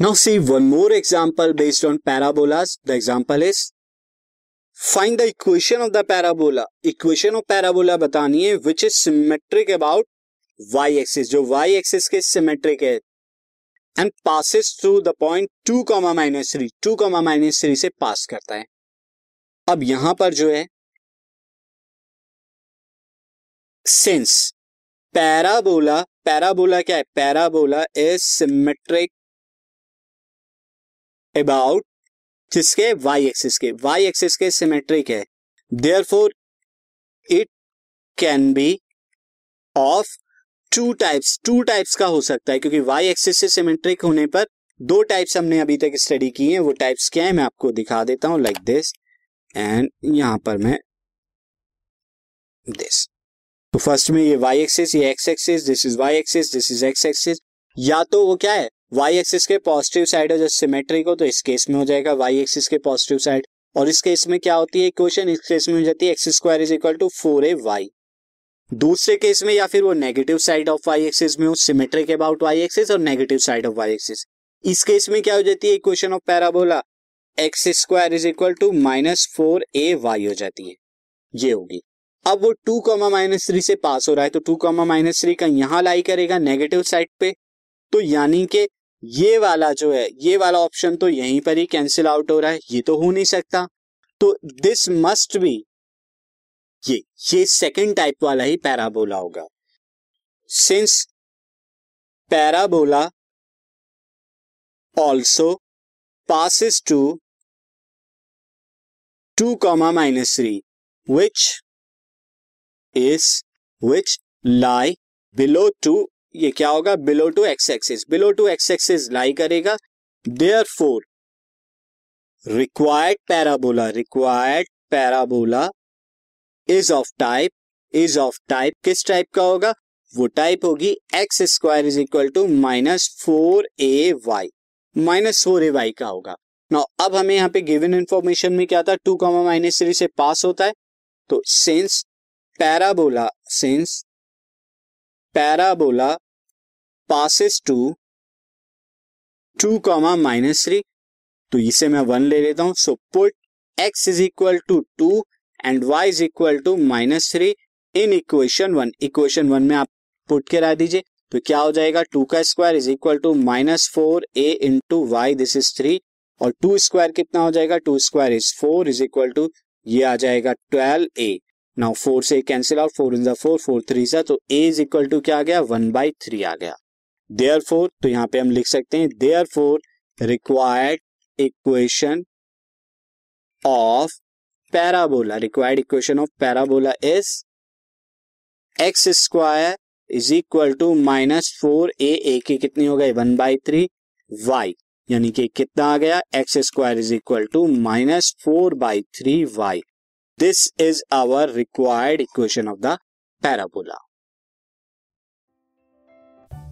Now see one more example based on parabolas the example is find the equation of the parabola equation of parabola बतानी है which is symmetric about Y axis जो Y axis के symmetric है and passes through the point two comma minus three two comma minus three से pass करता है। अब यहाँ पर जो है सिंस पैराबोला पैराबोला क्या है? पैराबोला इज़ सिमेट्रिक अबाउट जिसके वाई एक्सिस के। वाई एक्सिस के सिमेट्रिक है। Therefore it can be of two types two types का हो सकता है, क्योंकि वाई एक्सिस से सिमेट्रिक होने पर दो टाइप्स हमने अभी तक स्टडी की हैं। वो टाइप्स क्या है, मैं आपको दिखा देता हूँ लाइक दिस एंड यहाँ पर मैं दिस तो फ़र्स्ट में ये वाई एक्सिस ये X axis this is Y axis this is X axis या तो वो क्या है? वाई एक्सिस के पॉजिटिव साइड है जो सिमेट्रिक हो तो इस केस में हो जाएगा वाई एक्सिस के पॉजिटिव साइड और इस केस में क्या होती है क्वेश्चन इस केस में हो जाती है X square is equal to four A Y दूसरे केस में या फिर वो negative side of Y axis में हो सिमेट्रिक अबाउट वाई एक्सिस और negative side of Y axis इस केस में क्या हो जाती है equation of parabola X square is equal to minus four A Y हो जाती है। ये होगी। अब वो टू कॉमा माइनस थ्री से पास हो रहा है तो टू कॉमा माइनस थ्री का यहाँ लाई करेगा नेगेटिव साइड पे। तो यानी कि ये वाला जो है, ये वाला ऑप्शन तो यहीं पर ही कैंसिल आउट हो रहा है, ये तो हो नहीं सकता। तो दिस मस्ट बी ये ये सेकंड टाइप वाला ही पैराबोला होगा। Since parabola also passes to two comma minus three which is which lie below to ये क्या होगा? Below to X axis below to X axis lie करेगा। Therefore required parabola required parabola is of type is of type किस type का होगा? वो type होगी X square is equal to minus four A Y minus four A Y का होगा। ना अब हमें यहाँ पे गिवन इंफॉर्मेशन में क्या था? टू कॉमा माइनस थ्री से पास होता है। तो since parabola since parabola passes to two comma minus three तो इसे मैं वन ले लेता हूँ। So put X is equal to two and Y is equal to minus three in equation one equation one में आप पुट के ला दीजिए। तो क्या हो जाएगा? टू का square is equal to minus four A into Y this is three और टू स्क्वायर कितना हो जाएगा? Two square is four is equal to ये आ जाएगा ट्वेल्व ए नाउ फोर से cancel out four in the four four three सा तो ए इज़ इक्वल टू क्या आ गया? वन बाई थ्री आ गया। देयर फोर तो यहाँ पे हम लिख सकते हैं therefore required equation of parabola required equation of parabola is X square is equal to minus four A A की कितनी हो गई? वन बाई थ्री वाई यानी कि कितना आ गया? X square is equal to minus four by three y this is our required equation of the parabola